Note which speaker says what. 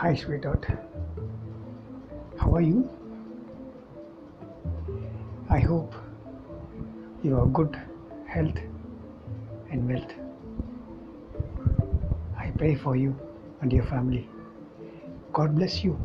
Speaker 1: Hi, sweetheart. How are you? I hope you have good health and wealth. I pray for you and your family. God bless you.